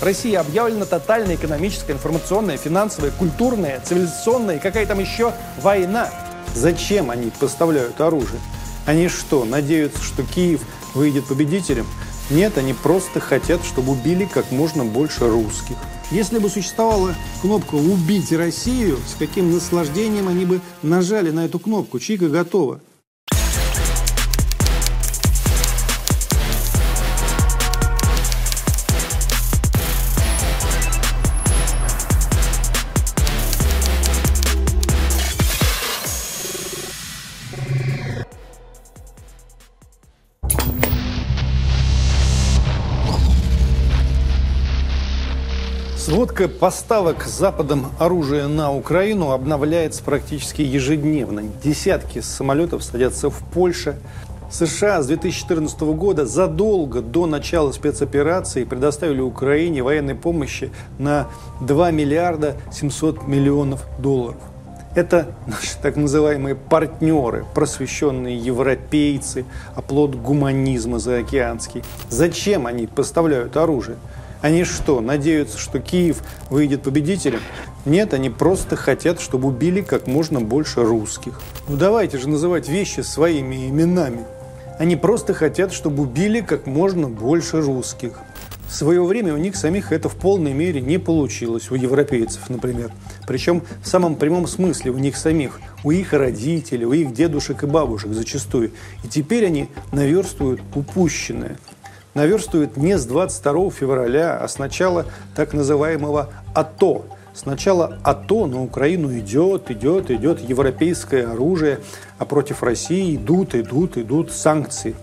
Россия объявлена тотальная экономическая, информационная, финансовая, культурная, цивилизационная и какая там еще война. Зачем они поставляют оружие? Они что, надеются, что Киев выйдет победителем? Нет, они просто хотят, чтобы убили как можно больше русских. Если бы существовала кнопка «Убить Россию», с каким наслаждением они бы нажали на эту кнопку. Чика готова. Сводка поставок Западом оружия на Украину обновляется практически ежедневно. Десятки самолетов садятся в Польше. США с 2014 года задолго до начала спецоперации предоставили Украине военной помощи на 2 миллиарда 700 миллионов долларов. Это наши так называемые партнеры, просвещенные европейцы, оплот гуманизма заокеанский. Зачем они поставляют оружие? Они что, надеются, что Киев выйдет победителем? Нет, они просто хотят, чтобы убили как можно больше русских. Ну давайте же называть вещи своими именами. Они просто хотят, чтобы убили как можно больше русских. В свое время у них самих это в полной мере не получилось, у европейцев, например. Причем в самом прямом смысле у них самих, у их родителей, у их дедушек и бабушек зачастую. И теперь они наверстывают упущенное – наверстывает не с 22 февраля, а с начала так называемого АТО. Сначала АТО на Украину идет, идет, идет европейское оружие, а против России идут, идут, идут санкции.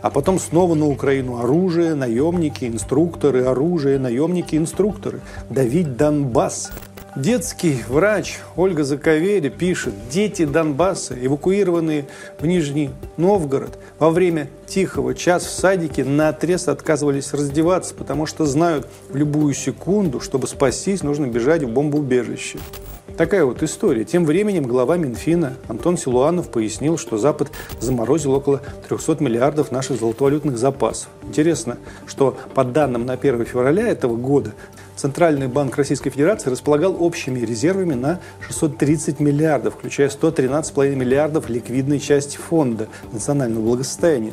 А потом снова на Украину оружие, наемники, инструкторы, оружие, наемники, инструкторы. Давить Донбасс. Детский врач Ольга Заковери пишет, дети Донбасса, эвакуированные в Нижний Новгород, во время тихого час в садике на отрез отказывались раздеваться, потому что знают, в любую секунду, чтобы спастись, нужно бежать в бомбоубежище. Такая вот история. Тем временем глава Минфина Антон Силуанов пояснил, что Запад заморозил около 300 миллиардов наших золотовалютных запасов. Интересно, что по данным на 1 февраля этого года Центральный банк Российской Федерации располагал общими резервами на 630 миллиардов, включая 113,5 миллиардов ликвидной части фонда национального благосостояния.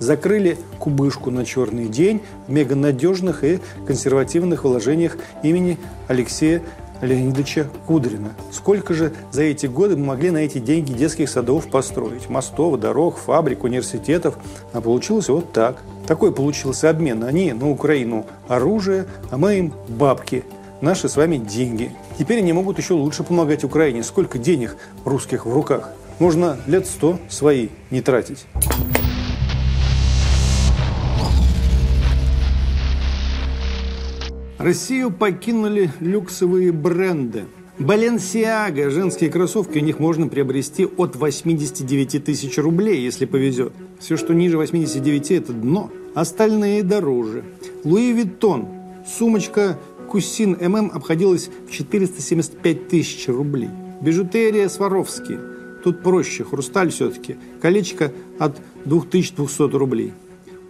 Закрыли кубышку на черный день в меганадежных и консервативных вложениях имени Алексея Леонидовича Кудрина. Сколько же за эти годы мы могли на эти деньги детских садов построить? Мостов, дорог, фабрик, университетов. А получилось вот так. Такой получился обмен. Они на Украину оружие, а мы им бабки. Наши с вами деньги. Теперь они могут еще лучше помогать Украине. Сколько денег русских в руках? Можно лет сто свои не тратить. Россию покинули люксовые бренды. Баленсиага, женские кроссовки у них можно приобрести от 89 тысяч рублей, если повезет. Все, что ниже 89, это дно. Остальные дороже. Луи Виттон. Сумочка Кусин ММ обходилась в 475 тысяч рублей. Бижутерия Сваровски. Тут проще, хрусталь все-таки. Колечко от 2200 рублей.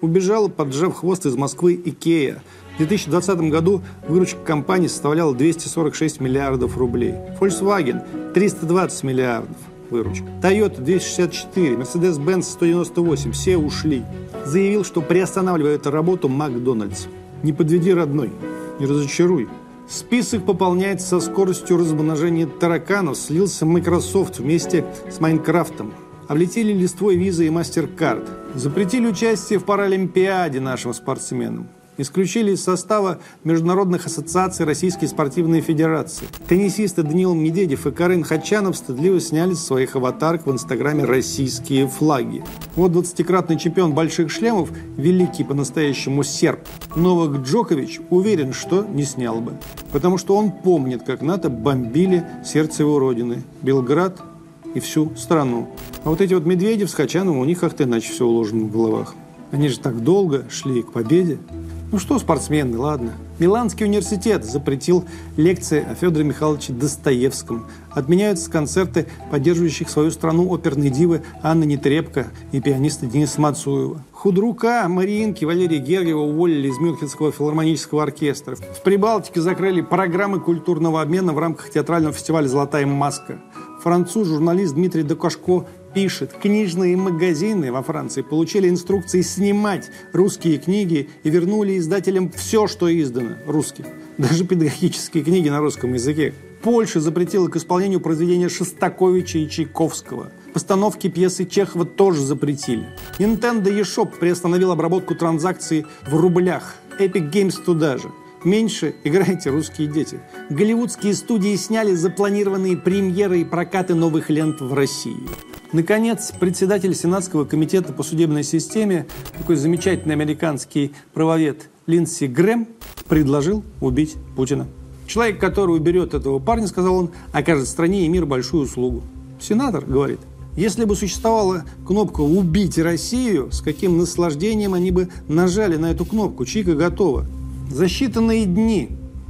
Убежала, поджав хвост из Москвы Икея. В 2020 году выручка компании составляла 246 миллиардов рублей. Volkswagen – 320 миллиардов выручка. Toyota – 264, Mercedes-Benz – 198, все ушли. Заявил, что приостанавливает работу Макдональдс. Не подведи, родной, не разочаруй. Список пополняется со скоростью размножения тараканов. Слился Microsoft вместе с Майнкрафтом. Облетели листвой виза и MasterCard. Запретили участие в Паралимпиаде нашим спортсменам. Исключили из состава международных ассоциаций Российской спортивной федерации. Теннисисты Даниил Медведев и Карин Хачанов стыдливо сняли с своих аватарок в Инстаграме российские флаги. Вот 20-кратный чемпион больших шлемов, великий по-настоящему серб, Новак Джокович уверен, что не снял бы. Потому что он помнит, как НАТО бомбили сердце его родины, Белград и всю страну. А вот эти вот Медведев с Хачановым, у них как-то иначе все уложено в головах. Они же так долго шли к победе. Ну что спортсмены, ладно. Миланский университет запретил лекции о Федоре Михайловиче Достоевском. Отменяются концерты поддерживающих свою страну оперной дивы Анны Нетребко и пианиста Дениса Мацуева. Худрука, Мариинки, Валерия Гергиева уволили из Мюнхенского филармонического оркестра. В Прибалтике закрыли программы культурного обмена в рамках театрального фестиваля «Золотая маска». Француз, журналист Дмитрий Докашко пишет, книжные магазины во Франции получили инструкции снимать русские книги и вернули издателям все, что издано русских. Даже педагогические книги на русском языке. Польша запретила к исполнению произведения Шостаковича и Чайковского. Постановки пьесы Чехова тоже запретили. Nintendo eShop приостановил обработку транзакций в рублях. Epic Games туда же. Меньше играйте, русские дети. Голливудские студии сняли запланированные премьеры и прокаты новых лент в России. Наконец, председатель Сенатского комитета по судебной системе, такой замечательный американский правовед Линдси Грэм, предложил убить Путина. Человек, который уберет этого парня, сказал он, окажет стране и мир большую услугу. Сенатор говорит, если бы существовала кнопка «Убить Россию», с каким наслаждением они бы нажали на эту кнопку, чика готова. За считанные дни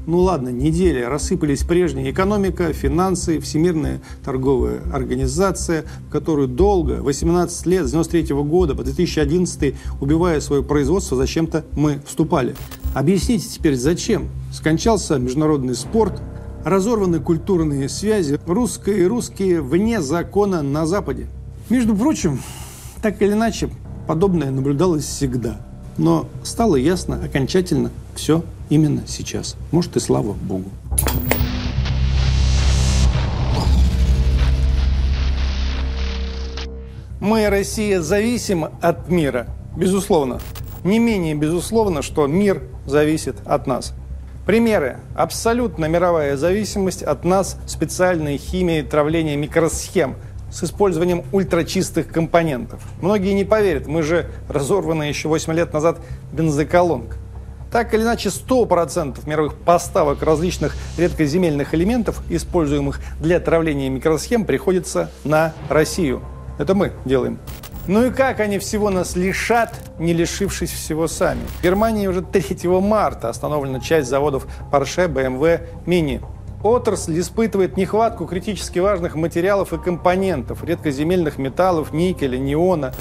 ну ладно, недели рассыпались прежние экономика, финансы, Всемирная торговая организация, в которую долго, 18 лет, с 93 года по 2011, убивая свое производство, зачем-то мы вступали. Объясните теперь, зачем? Скончался международный спорт, разорваны культурные связи, русские и русские вне закона на Западе. Между прочим, так или иначе, подобное наблюдалось всегда. Но стало ясно окончательно все именно сейчас. Может и слава Богу. Мы, Россия, зависим от мира, безусловно. Не менее безусловно, что мир зависит от нас. Примеры. Абсолютно мировая зависимость от нас специальной химией травления микросхем с использованием ультрачистых компонентов. Многие не поверят, мы же разорваны еще 8 лет назад бензоколонка. Так или иначе, 100% мировых поставок различных редкоземельных элементов, используемых для отравления микросхем, приходится на Россию. Это мы делаем. Ну и как они всего нас лишат, не лишившись всего сами? В Германии уже 3 марта остановлена часть заводов Porsche, BMW, Mini. Отрасль испытывает нехватку критически важных материалов и компонентов, редкоземельных металлов, никеля, неона.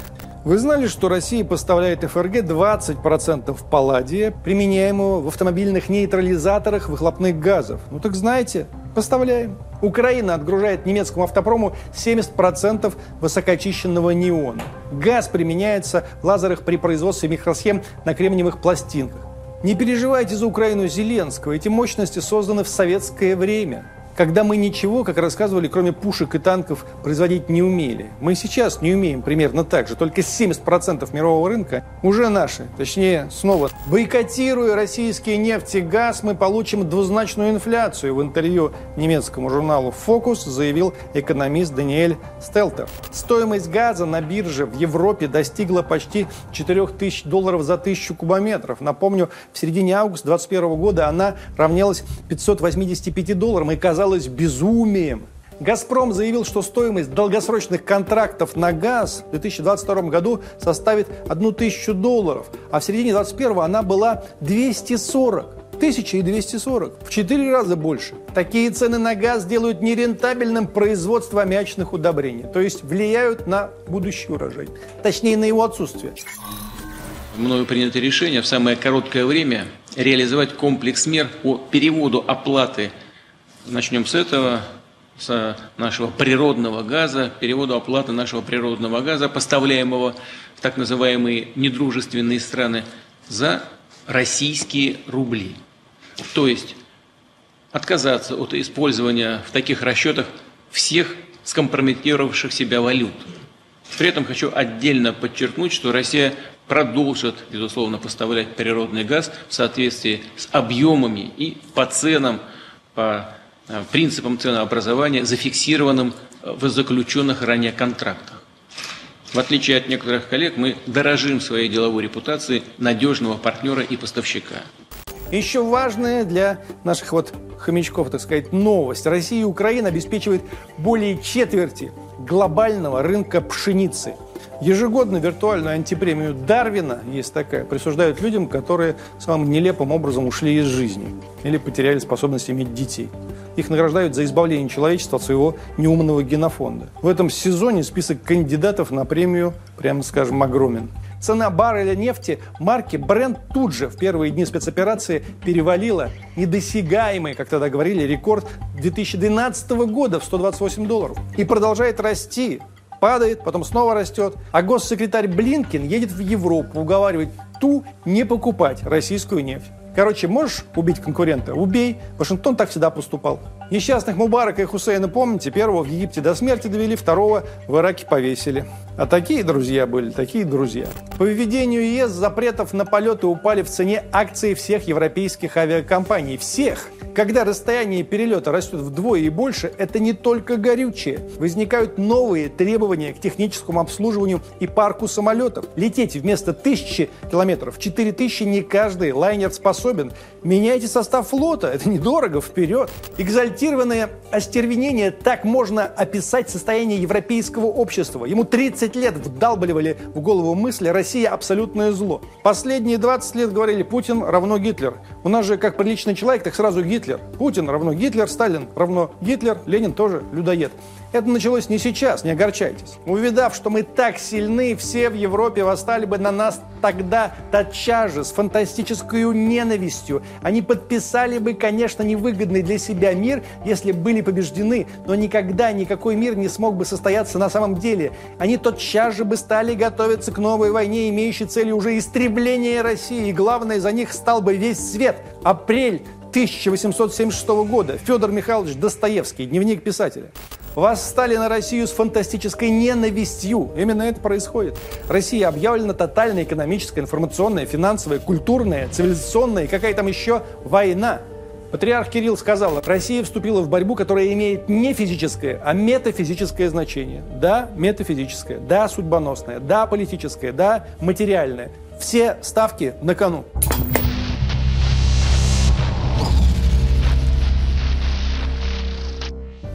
Вы знали, что Россия поставляет ФРГ 20% палладия, применяемого в автомобильных нейтрализаторах выхлопных газов? Ну так знаете, поставляем. Украина отгружает немецкому автопрому 70% высокоочищенного неона. Газ применяется в лазерах при производстве микросхем на кремниевых пластинках. Не переживайте за Украину Зеленского. Эти мощности созданы в советское время когда мы ничего, как рассказывали, кроме пушек и танков, производить не умели. Мы сейчас не умеем примерно так же, только 70% мирового рынка уже наши. Точнее, снова, бойкотируя российские нефть и газ, мы получим двузначную инфляцию. В интервью немецкому журналу «Фокус» заявил экономист Даниэль Стелтер. Стоимость газа на бирже в Европе достигла почти 4000 долларов за тысячу кубометров. Напомню, в середине августа 2021 года она равнялась 585 долларам и казалось казалось безумием. «Газпром» заявил, что стоимость долгосрочных контрактов на газ в 2022 году составит 1000 долларов, а в середине 2021 она была 240. 1240. В 4 раза больше. Такие цены на газ делают нерентабельным производство аммиачных удобрений, то есть влияют на будущий урожай. Точнее, на его отсутствие. Мною принято решение в самое короткое время реализовать комплекс мер по переводу оплаты Начнем с этого, с нашего природного газа, переводу оплаты нашего природного газа, поставляемого в так называемые недружественные страны, за российские рубли. То есть отказаться от использования в таких расчетах всех скомпрометировавших себя валют. При этом хочу отдельно подчеркнуть, что Россия продолжит, безусловно, поставлять природный газ в соответствии с объемами и по ценам, по Э, принципом ценообразования, зафиксированным в заключенных ранее контрактах. В отличие от некоторых коллег, мы дорожим своей деловой репутацией надежного партнера и поставщика. Еще важная для наших вот хомячков, так сказать, новость. Россия и Украина обеспечивают более четверти глобального рынка пшеницы. Ежегодно виртуальную антипремию Дарвина, есть такая, присуждают людям, которые самым нелепым образом ушли из жизни или потеряли способность иметь детей. Их награждают за избавление человечества от своего неумного генофонда. В этом сезоне список кандидатов на премию, прямо скажем, огромен. Цена барреля нефти марки Brent тут же в первые дни спецоперации перевалила недосягаемый, как тогда говорили, рекорд 2012 года в 128 долларов. И продолжает расти падает, потом снова растет. А госсекретарь Блинкин едет в Европу уговаривать ту не покупать российскую нефть. Короче, можешь убить конкурента? Убей. Вашингтон так всегда поступал. Несчастных Мубарака и Хусейна, помните, первого в Египте до смерти довели, второго в Ираке повесили. А такие друзья были, такие друзья. По введению ЕС запретов на полеты упали в цене акции всех европейских авиакомпаний. Всех! Когда расстояние перелета растет вдвое и больше, это не только горючее. Возникают новые требования к техническому обслуживанию и парку самолетов. Лететь вместо тысячи километров, четыре тысячи не каждый лайнер способен. Меняйте состав флота, это недорого, вперед. Экзальтированное остервенение, так можно описать состояние европейского общества. Ему 30 лет вдалбливали в голову мысли «Россия – абсолютное зло». Последние 20 лет говорили «Путин равно Гитлер». У нас же как приличный человек, так сразу Гитлер Гитлер. Путин равно Гитлер, Сталин равно Гитлер, Ленин тоже людоед. Это началось не сейчас, не огорчайтесь. Увидав, что мы так сильны, все в Европе восстали бы на нас тогда тотчас же, с фантастической ненавистью. Они подписали бы, конечно, невыгодный для себя мир, если были побеждены, но никогда никакой мир не смог бы состояться на самом деле. Они тотчас же бы стали готовиться к новой войне, имеющей целью уже истребление России, и главное, за них стал бы весь свет. Апрель 1876 года. Федор Михайлович Достоевский, дневник писателя. Восстали на Россию с фантастической ненавистью. Именно это происходит. Россия объявлена тотальная экономическая, информационная, финансовая, культурная, цивилизационная и какая там еще война. Патриарх Кирилл сказал, Россия вступила в борьбу, которая имеет не физическое, а метафизическое значение. Да, метафизическое, да, судьбоносное, да, политическое, да, материальное. Все ставки на кону.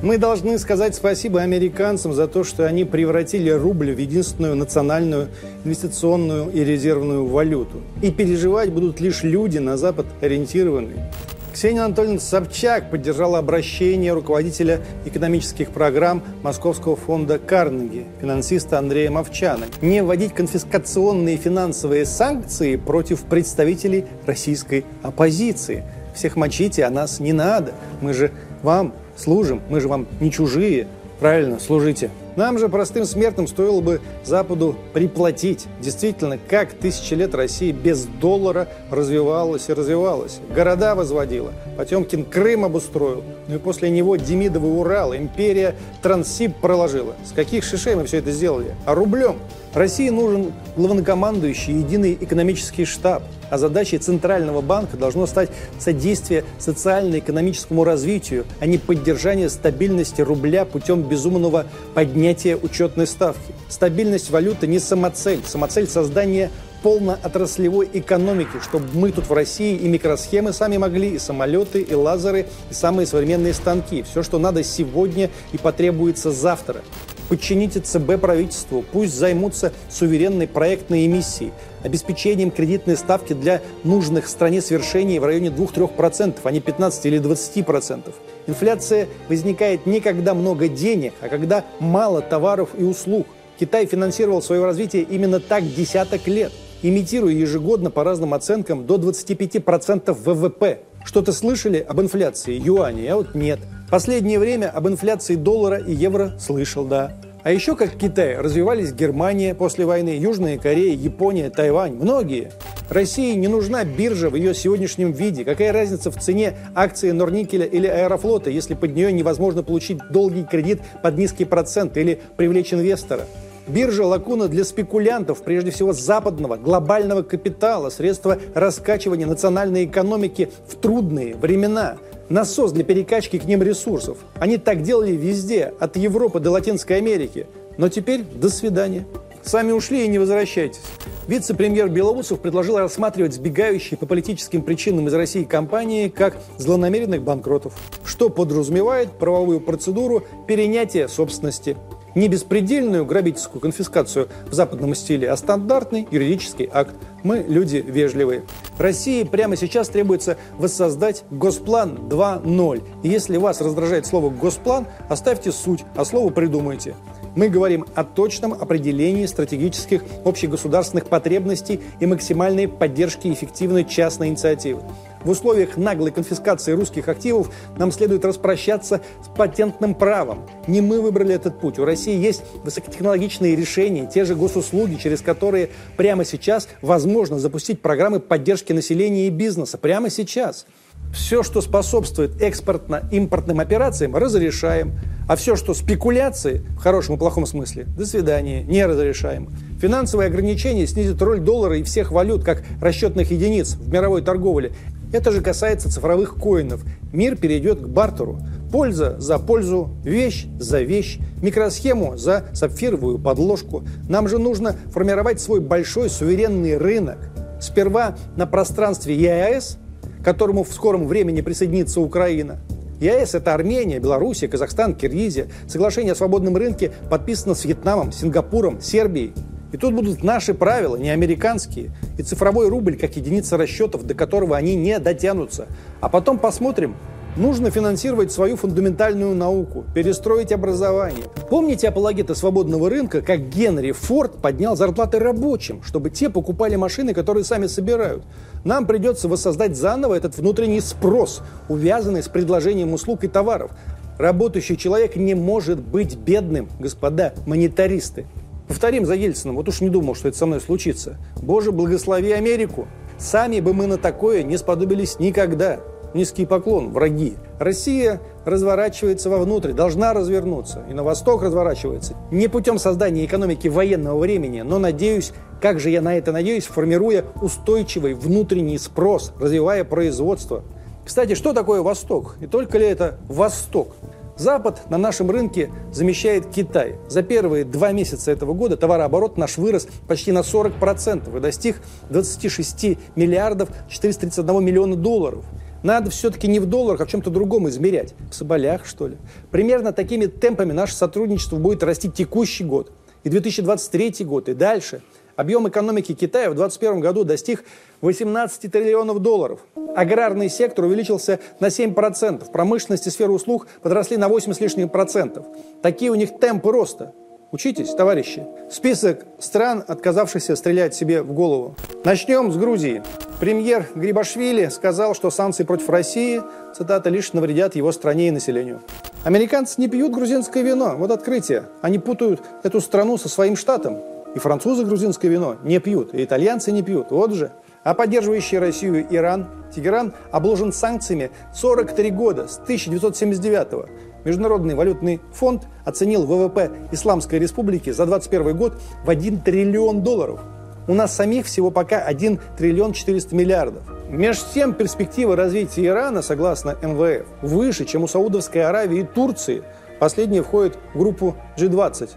Мы должны сказать спасибо американцам за то, что они превратили рубль в единственную национальную инвестиционную и резервную валюту. И переживать будут лишь люди на Запад ориентированные. Ксения Анатольевна Собчак поддержала обращение руководителя экономических программ Московского фонда Карнеги, финансиста Андрея Мовчана, не вводить конфискационные финансовые санкции против представителей российской оппозиции. Всех мочите, а нас не надо. Мы же вам служим, мы же вам не чужие, правильно, служите. Нам же, простым смертным, стоило бы Западу приплатить. Действительно, как тысячи лет Россия без доллара развивалась и развивалась. Города возводила. Потемкин Крым обустроил. Ну и после него Демидовый Урал. Империя Транссиб проложила. С каких шишей мы все это сделали? А рублем. России нужен главнокомандующий единый экономический штаб, а задачей Центрального банка должно стать содействие социально-экономическому развитию, а не поддержание стабильности рубля путем безумного поднятия учетной ставки. Стабильность валюты не самоцель. Самоцель создания полноотраслевой экономики, чтобы мы тут в России и микросхемы сами могли, и самолеты, и лазеры, и самые современные станки. Все, что надо сегодня и потребуется завтра. Подчините ЦБ правительству, пусть займутся суверенной проектной эмиссией, обеспечением кредитной ставки для нужных стране свершений в районе 2-3%, а не 15 или 20%. Инфляция возникает не когда много денег, а когда мало товаров и услуг. Китай финансировал свое развитие именно так десяток лет имитируя ежегодно по разным оценкам до 25% ВВП. Что-то слышали об инфляции юаня? Я вот нет. Последнее время об инфляции доллара и евро слышал, да. А еще как Китай развивались Германия после войны, Южная Корея, Япония, Тайвань, многие. России не нужна биржа в ее сегодняшнем виде. Какая разница в цене акции Норникеля или Аэрофлота, если под нее невозможно получить долгий кредит под низкий процент или привлечь инвестора? Биржа – лакуна для спекулянтов, прежде всего западного, глобального капитала, средство раскачивания национальной экономики в трудные времена. Насос для перекачки к ним ресурсов. Они так делали везде, от Европы до Латинской Америки. Но теперь до свидания. Сами ушли и не возвращайтесь. Вице-премьер Белоусов предложил рассматривать сбегающие по политическим причинам из России компании как злонамеренных банкротов, что подразумевает правовую процедуру перенятия собственности. Не беспредельную грабительскую конфискацию в западном стиле, а стандартный юридический акт. Мы люди вежливые. России прямо сейчас требуется воссоздать Госплан 2.0. И если вас раздражает слово «госплан», оставьте суть, а слово придумайте. Мы говорим о точном определении стратегических общегосударственных потребностей и максимальной поддержке эффективной частной инициативы. В условиях наглой конфискации русских активов нам следует распрощаться с патентным правом. Не мы выбрали этот путь. У России есть высокотехнологичные решения, те же госуслуги, через которые прямо сейчас возможно запустить программы поддержки населения и бизнеса. Прямо сейчас. Все, что способствует экспортно-импортным операциям, разрешаем. А все, что спекуляции, в хорошем и плохом смысле, до свидания, не разрешаем. Финансовые ограничения снизят роль доллара и всех валют как расчетных единиц в мировой торговле. Это же касается цифровых коинов. Мир перейдет к бартеру. Польза за пользу, вещь за вещь, микросхему за сапфировую подложку. Нам же нужно формировать свой большой суверенный рынок. Сперва на пространстве ЕАЭС, к которому в скором времени присоединится Украина. ЕАЭС – это Армения, Белоруссия, Казахстан, Киргизия. Соглашение о свободном рынке подписано с Вьетнамом, Сингапуром, Сербией. И тут будут наши правила, не американские. И цифровой рубль как единица расчетов, до которого они не дотянутся. А потом посмотрим, Нужно финансировать свою фундаментальную науку, перестроить образование. Помните апологеты свободного рынка, как Генри Форд поднял зарплаты рабочим, чтобы те покупали машины, которые сами собирают? Нам придется воссоздать заново этот внутренний спрос, увязанный с предложением услуг и товаров. Работающий человек не может быть бедным, господа монетаристы. Повторим за Ельцином, вот уж не думал, что это со мной случится. Боже, благослови Америку. Сами бы мы на такое не сподобились никогда. Низкий поклон, враги. Россия разворачивается вовнутрь, должна развернуться. И на восток разворачивается. Не путем создания экономики военного времени, но, надеюсь, как же я на это надеюсь, формируя устойчивый внутренний спрос, развивая производство. Кстати, что такое Восток? И только ли это Восток? Запад на нашем рынке замещает Китай. За первые два месяца этого года товарооборот наш вырос почти на 40% и достиг 26 миллиардов 431 миллиона долларов. Надо все-таки не в долларах, а в чем-то другом измерять. В соболях, что ли. Примерно такими темпами наше сотрудничество будет расти текущий год. И 2023 год, и дальше – Объем экономики Китая в 2021 году достиг 18 триллионов долларов. Аграрный сектор увеличился на 7%, промышленность и сфера услуг подросли на 8 с лишним процентов. Такие у них темпы роста. Учитесь, товарищи. Список стран, отказавшихся стрелять себе в голову. Начнем с Грузии. Премьер Грибашвили сказал, что санкции против России, цитата, лишь навредят его стране и населению. Американцы не пьют грузинское вино. Вот открытие. Они путают эту страну со своим штатом. И французы грузинское вино не пьют, и итальянцы не пьют. Вот же. А поддерживающий Россию Иран, Тегеран обложен санкциями 43 года, с 1979 -го. Международный валютный фонд оценил ВВП Исламской Республики за 2021 год в 1 триллион долларов. У нас самих всего пока 1 триллион 400 миллиардов. Между тем, перспектива развития Ирана, согласно МВФ, выше, чем у Саудовской Аравии и Турции. Последние входят в группу G20.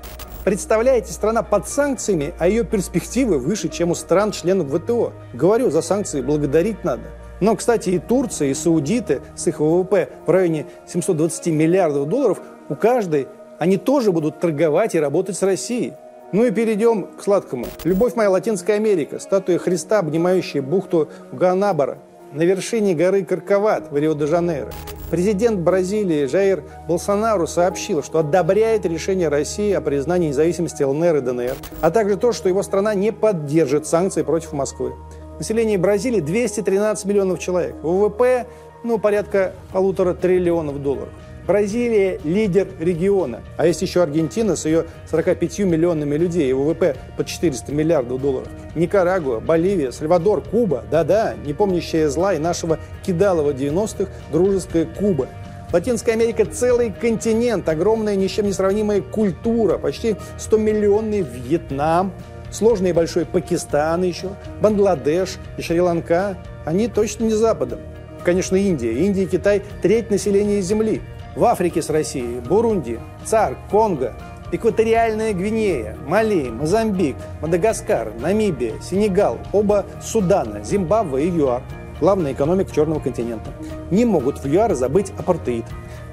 Представляете, страна под санкциями, а ее перспективы выше, чем у стран-членов ВТО. Говорю, за санкции благодарить надо. Но, кстати, и Турция, и саудиты с их ВВП в районе 720 миллиардов долларов, у каждой они тоже будут торговать и работать с Россией. Ну и перейдем к сладкому. Любовь моя, Латинская Америка, статуя Христа, обнимающая бухту Ганабара, на вершине горы Карковат в Рио-де-Жанейро. Президент Бразилии Жаир Болсонару сообщил, что одобряет решение России о признании независимости ЛНР и ДНР, а также то, что его страна не поддержит санкции против Москвы. Население Бразилии 213 миллионов человек. ВВП ну, порядка полутора триллионов долларов. Бразилия – лидер региона. А есть еще Аргентина с ее 45 миллионами людей и ВВП под 400 миллиардов долларов. Никарагуа, Боливия, Сальвадор, Куба. Да-да, не помнящая зла и нашего кидалова 90-х дружеская Куба. Латинская Америка – целый континент, огромная, ни с чем не сравнимая культура, почти 100-миллионный Вьетнам, сложный и большой Пакистан еще, Бангладеш и Шри-Ланка. Они точно не Западом. Конечно, Индия. Индия и Китай – треть населения Земли – в Африке с Россией, Бурунди, ЦАР, Конго, Экваториальная Гвинея, Мали, Мозамбик, Мадагаскар, Намибия, Сенегал, оба Судана, Зимбабве и ЮАР, главная экономика Черного континента, не могут в ЮАР забыть апартеид.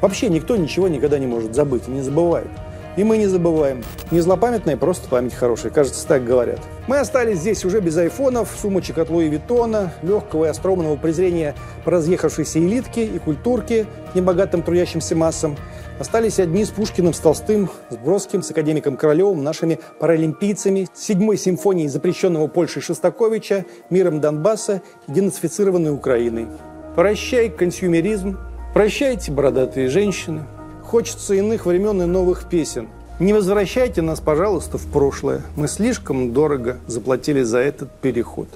Вообще никто ничего никогда не может забыть и не забывает. И мы не забываем. Не злопамятная, просто память хорошая. Кажется, так говорят. Мы остались здесь уже без айфонов, сумочек от Луи Виттона, легкого и остромного презрения разъехавшейся элитки и культурке небогатым трудящимся массам. Остались одни с Пушкиным, с Толстым, с Бродским, с академиком Королевым, нашими паралимпийцами, седьмой симфонией запрещенного Польшей Шостаковича, миром Донбасса и денацифицированной Украиной. Прощай консюмеризм, прощайте бородатые женщины. Хочется иных времен и новых песен. Не возвращайте нас, пожалуйста, в прошлое. Мы слишком дорого заплатили за этот переход.